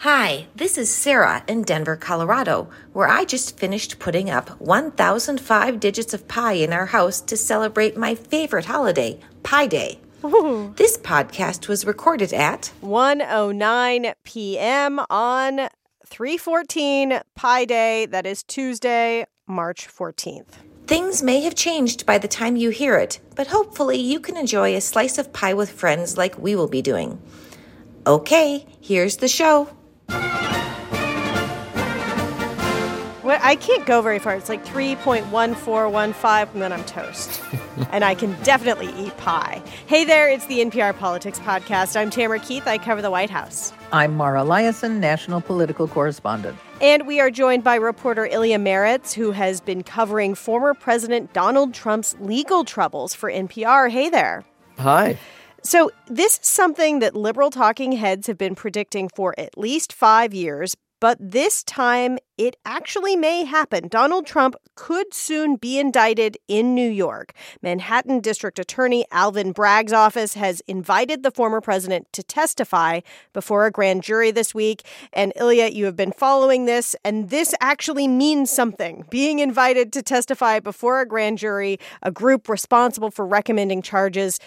Hi, this is Sarah in Denver, Colorado, where I just finished putting up 1005 digits of pi in our house to celebrate my favorite holiday, Pi Day. This podcast was recorded at 1:09 p.m. on 314 Pi Day. That is Tuesday, March 14th. Things may have changed by the time you hear it, but hopefully you can enjoy a slice of pie with friends like we will be doing. Okay, here's the show. Well, I can't go very far. It's like 3.1415, and then I'm toast. and I can definitely eat pie. Hey there, it's the NPR Politics Podcast. I'm Tamara Keith. I cover the White House. I'm Mara Liasson, national political correspondent. And we are joined by reporter Ilya Marritz, who has been covering former President Donald Trump's legal troubles for NPR. Hey there. Hi. So, this is something that liberal talking heads have been predicting for at least five years, but this time it actually may happen. Donald Trump could soon be indicted in New York. Manhattan District Attorney Alvin Bragg's office has invited the former president to testify before a grand jury this week. And Ilya, you have been following this, and this actually means something. Being invited to testify before a grand jury, a group responsible for recommending charges,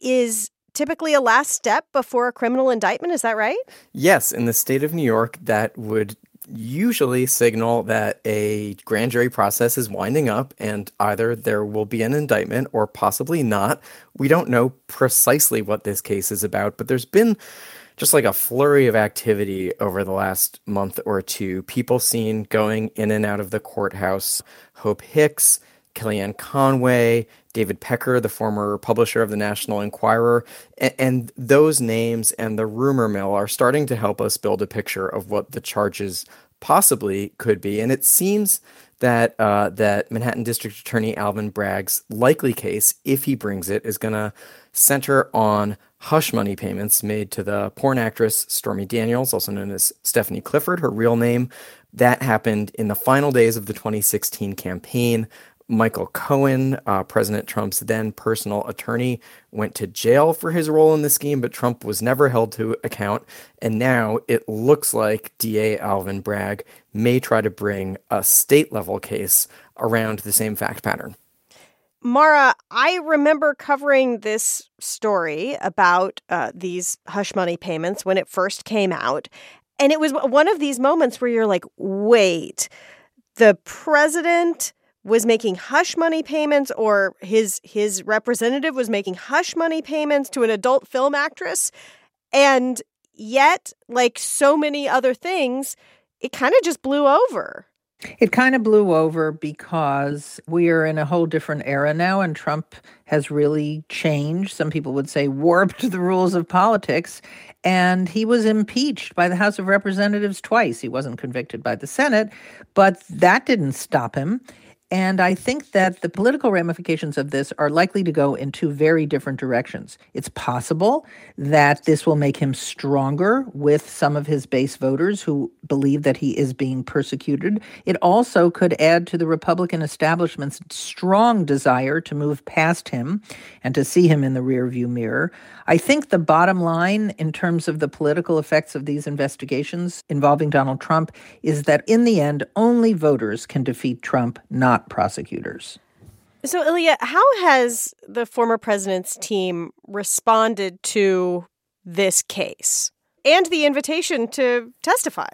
is typically a last step before a criminal indictment. Is that right? Yes. In the state of New York, that would usually signal that a grand jury process is winding up and either there will be an indictment or possibly not. We don't know precisely what this case is about, but there's been just like a flurry of activity over the last month or two. People seen going in and out of the courthouse. Hope Hicks, Kellyanne Conway, David Pecker, the former publisher of the National Enquirer. And, those names and the rumor mill are starting to help us build a picture of what the charges possibly could be. And it seems that uh, that Manhattan District Attorney Alvin Bragg's likely case, if he brings it, is going to center on hush money payments made to the porn actress Stormy Daniels, also known as Stephanie Clifford, her real name. That happened in the final days of the 2016 campaign. Michael Cohen, uh, President Trump's then personal attorney, went to jail for his role in the scheme, but Trump was never held to account. And now it looks like DA Alvin Bragg may try to bring a state level case around the same fact pattern. Mara, I remember covering this story about uh, these hush money payments when it first came out. And it was one of these moments where you're like, wait, the president was making hush money payments or his his representative was making hush money payments to an adult film actress and yet like so many other things it kind of just blew over it kind of blew over because we are in a whole different era now, and Trump has really changed. Some people would say warped the rules of politics. And he was impeached by the House of Representatives twice. He wasn't convicted by the Senate, but that didn't stop him. And I think that the political ramifications of this are likely to go in two very different directions. It's possible that this will make him stronger with some of his base voters who believe that he is being persecuted. It also could add to the Republican establishment's strong desire to move past him and to see him in the rearview mirror. I think the bottom line in terms of the political effects of these investigations involving Donald Trump is that in the end, only voters can defeat Trump, not prosecutors. So, Ilya, how has the former president's team responded to this case? And the invitation to testify.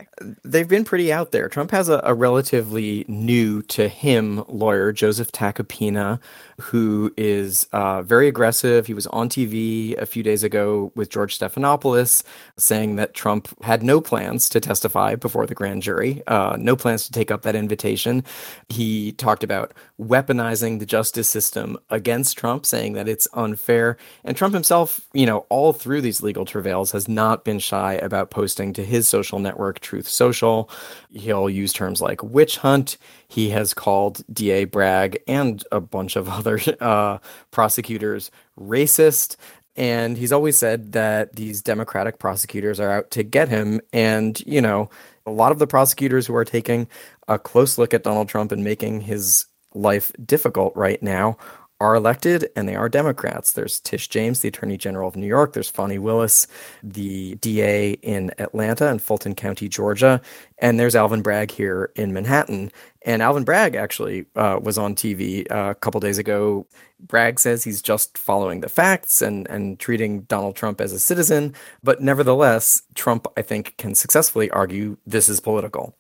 They've been pretty out there. Trump has a, a relatively new to him lawyer, Joseph Tacopina, who is uh, very aggressive. He was on TV a few days ago with George Stephanopoulos saying that Trump had no plans to testify before the grand jury, uh, no plans to take up that invitation. He talked about weaponizing the justice system against Trump, saying that it's unfair. And Trump himself, you know, all through these legal travails has not been shy about posting to his social network, Truth Social. He'll use terms like witch hunt. He has called DA Bragg and a bunch of other uh, prosecutors racist. And he's always said that these Democratic prosecutors are out to get him. And, you know, a lot of the prosecutors who are taking a close look at Donald Trump and making his life difficult right now are elected and they are Democrats. There's Tish James, the Attorney General of New York. There's Fani Willis, the DA in Atlanta and Fulton County, Georgia. And there's Alvin Bragg here in Manhattan. And Alvin Bragg actually uh, was on TV uh, a couple days ago. Bragg says he's just following the facts and, and treating Donald Trump as a citizen. But nevertheless, Trump, I think, can successfully argue this is political.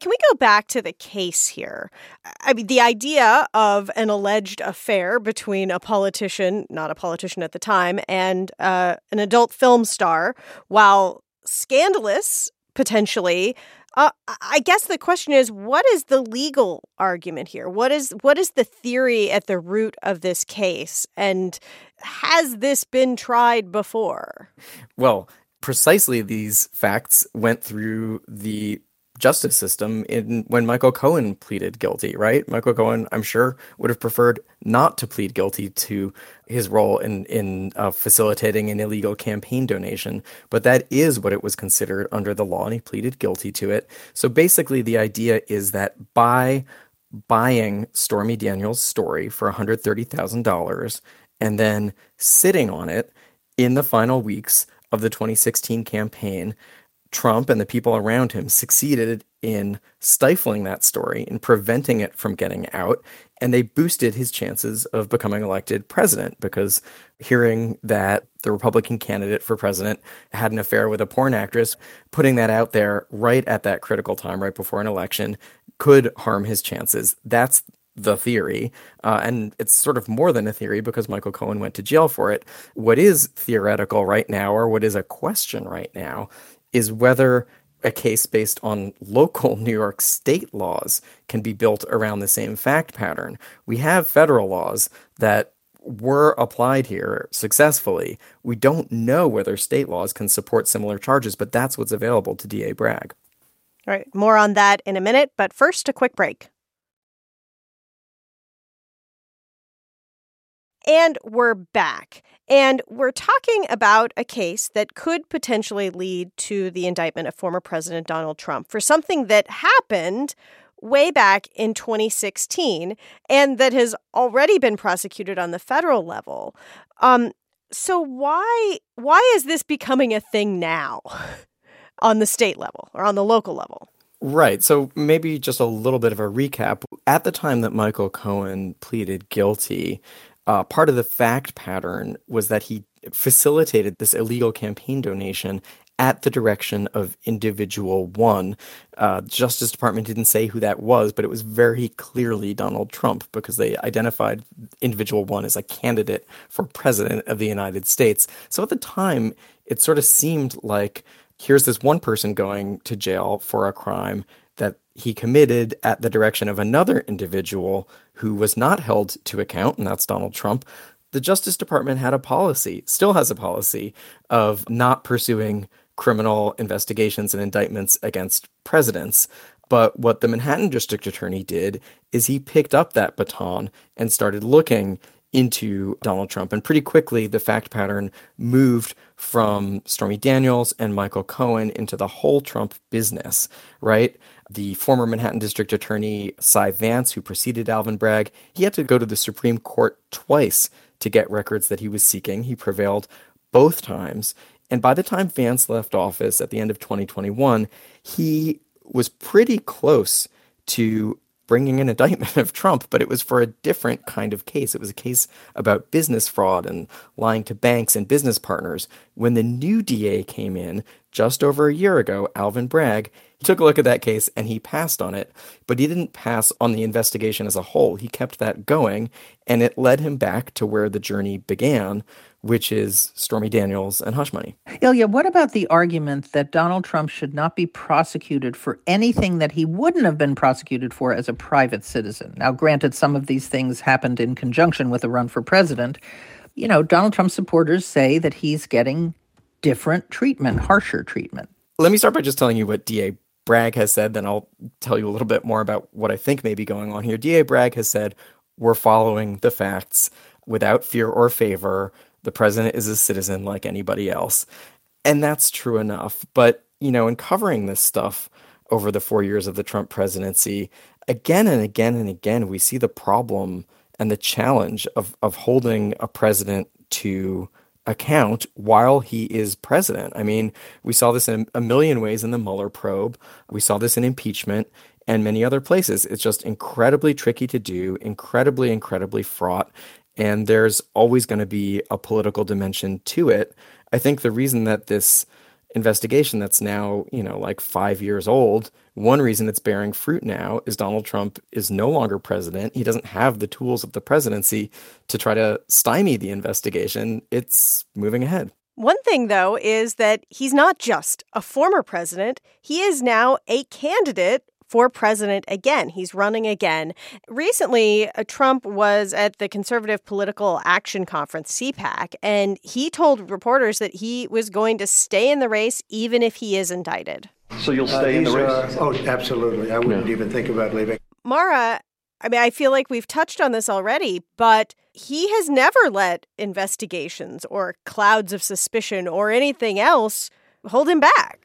Can we go back to the case here? I mean, the idea of an alleged affair between a politician, not a politician at the time, and uh, an adult film star, while scandalous potentially, uh, I guess the question is, what is the legal argument here? What is what is the theory at the root of this case, and has this been tried before? Well, precisely these facts went through the justice system in when Michael Cohen pleaded guilty, right? Michael Cohen, I'm sure, would have preferred not to plead guilty to his role in in uh, facilitating an illegal campaign donation, but that is what it was considered under the law, and he pleaded guilty to it. So basically, the idea is that by buying Stormy Daniels' story for $130,000 and then sitting on it in the final weeks of the 2016 campaign, Trump and the people around him succeeded in stifling that story, in preventing it from getting out, and they boosted his chances of becoming elected president because hearing that the Republican candidate for president had an affair with a porn actress, putting that out there right at that critical time, right before an election, could harm his chances. That's the theory. Uh, and it's sort of more than a theory because Michael Cohen went to jail for it. What is theoretical right now, or what is a question right now, is whether a case based on local New York state laws can be built around the same fact pattern. We have federal laws that were applied here successfully. We don't know whether state laws can support similar charges, but that's what's available to DA Bragg. All right, more on that in a minute, but first, a quick break. And we're back. And we're talking about a case that could potentially lead to the indictment of former President Donald Trump for something that happened way back in 2016 and that has already been prosecuted on the federal level. Um, so why why is this becoming a thing now on the state level or on the local level? Right. So maybe just a little bit of a recap. At the time that Michael Cohen pleaded guilty, uh, part of the fact pattern was that he facilitated this illegal campaign donation at the direction of individual one. Uh, Justice Department didn't say who that was, but it was very clearly Donald Trump because they identified individual one as a candidate for president of the United States. So at the time, it sort of seemed like here's this one person going to jail for a crime he committed at the direction of another individual who was not held to account, and that's Donald Trump. The Justice Department had a policy, still has a policy, of not pursuing criminal investigations and indictments against presidents. But what the Manhattan District Attorney did is he picked up that baton and started looking into Donald Trump. And pretty quickly, the fact pattern moved from Stormy Daniels and Michael Cohen into the whole Trump business, right? The former Manhattan District Attorney Cy Vance, who preceded Alvin Bragg, he had to go to the Supreme Court twice to get records that he was seeking. He prevailed both times. And by the time Vance left office at the end of 2021, he was pretty close to bringing an indictment of Trump, but it was for a different kind of case. It was a case about business fraud and lying to banks and business partners. When the new DA came in just over a year ago, Alvin Bragg, he took a look at that case and he passed on it, but he didn't pass on the investigation as a whole. He kept that going, and it led him back to where the journey began, which is Stormy Daniels and hush money. Ilya, what about the argument that Donald Trump should not be prosecuted for anything that he wouldn't have been prosecuted for as a private citizen? Now, granted, some of these things happened in conjunction with a run for president. You know, Donald Trump supporters say that he's getting different treatment, harsher treatment. Let me start by just telling you what DA Bragg has said, then I'll tell you a little bit more about what I think may be going on here. DA Bragg has said, We're following the facts without fear or favor. The president is a citizen like anybody else. And that's true enough. But, you know, in covering this stuff over the four years of the Trump presidency, again and again and again, we see the problem and the challenge of, of holding a president to account while he is president. I mean, we saw this in a million ways in the Mueller probe. We saw this in impeachment and many other places. It's just incredibly tricky to do, incredibly, incredibly fraught. And there's always going to be a political dimension to it. I think the reason that this investigation that's now, you know, like five years old, one reason it's bearing fruit now is Donald Trump is no longer president. He doesn't have the tools of the presidency to try to stymie the investigation. It's moving ahead. One thing, though, is that he's not just a former president, he is now a candidate for president again. He's running again. Recently, uh, Trump was at the Conservative Political Action Conference, CPAC, and he told reporters that he was going to stay in the race even if he is indicted. So you'll stay uh, in the race? oh, absolutely. I wouldn't yeah. even think about leaving. Mara, I mean, I feel like we've touched on this already, but he has never let investigations or clouds of suspicion or anything else hold him back.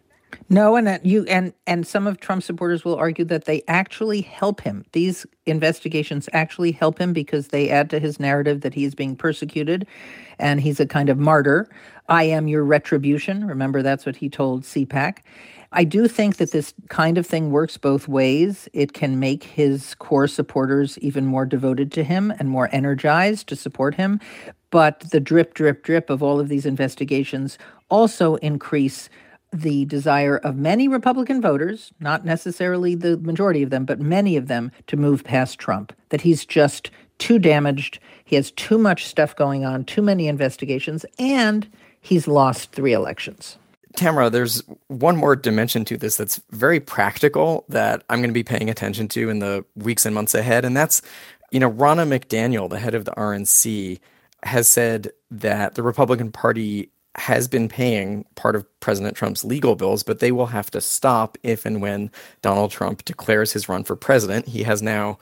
No, and that you and and some of Trump supporters will argue that they actually help him. These investigations actually help him because they add to his narrative that he's being persecuted and he's a kind of martyr. I am your retribution. Remember that's what he told CPAC. I do think that this kind of thing works both ways. It can make his core supporters even more devoted to him and more energized to support him. But the drip, drip, drip of all of these investigations also increase the desire of many Republican voters, not necessarily the majority of them, but many of them, to move past Trump. That he's just too damaged. He has too much stuff going on, too many investigations, and he's lost three elections. Tamara, there's one more dimension to this that's very practical that I'm going to be paying attention to in the weeks and months ahead. And that's, you know, Ronna McDaniel, the head of the RNC, has said that the Republican Party has been paying part of President Trump's legal bills, but they will have to stop if and when Donald Trump declares his run for president. He has now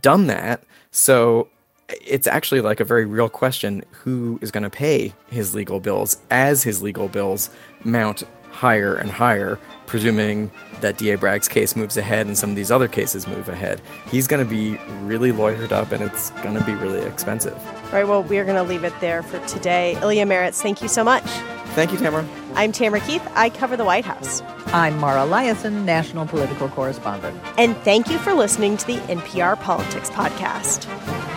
done that. So it's actually like a very real question who is going to pay his legal bills as his legal bills mount higher and higher, presuming that D.A. Bragg's case moves ahead and some of these other cases move ahead. He's going to be really lawyered up and it's going to be really expensive. All right, well, we're going to leave it there for today. Ilya Marritz, thank you so much. Thank you, Tamara. I'm Tamara Keith. I cover the White House. I'm Mara Liasson, national political correspondent. And thank you for listening to the NPR Politics Podcast.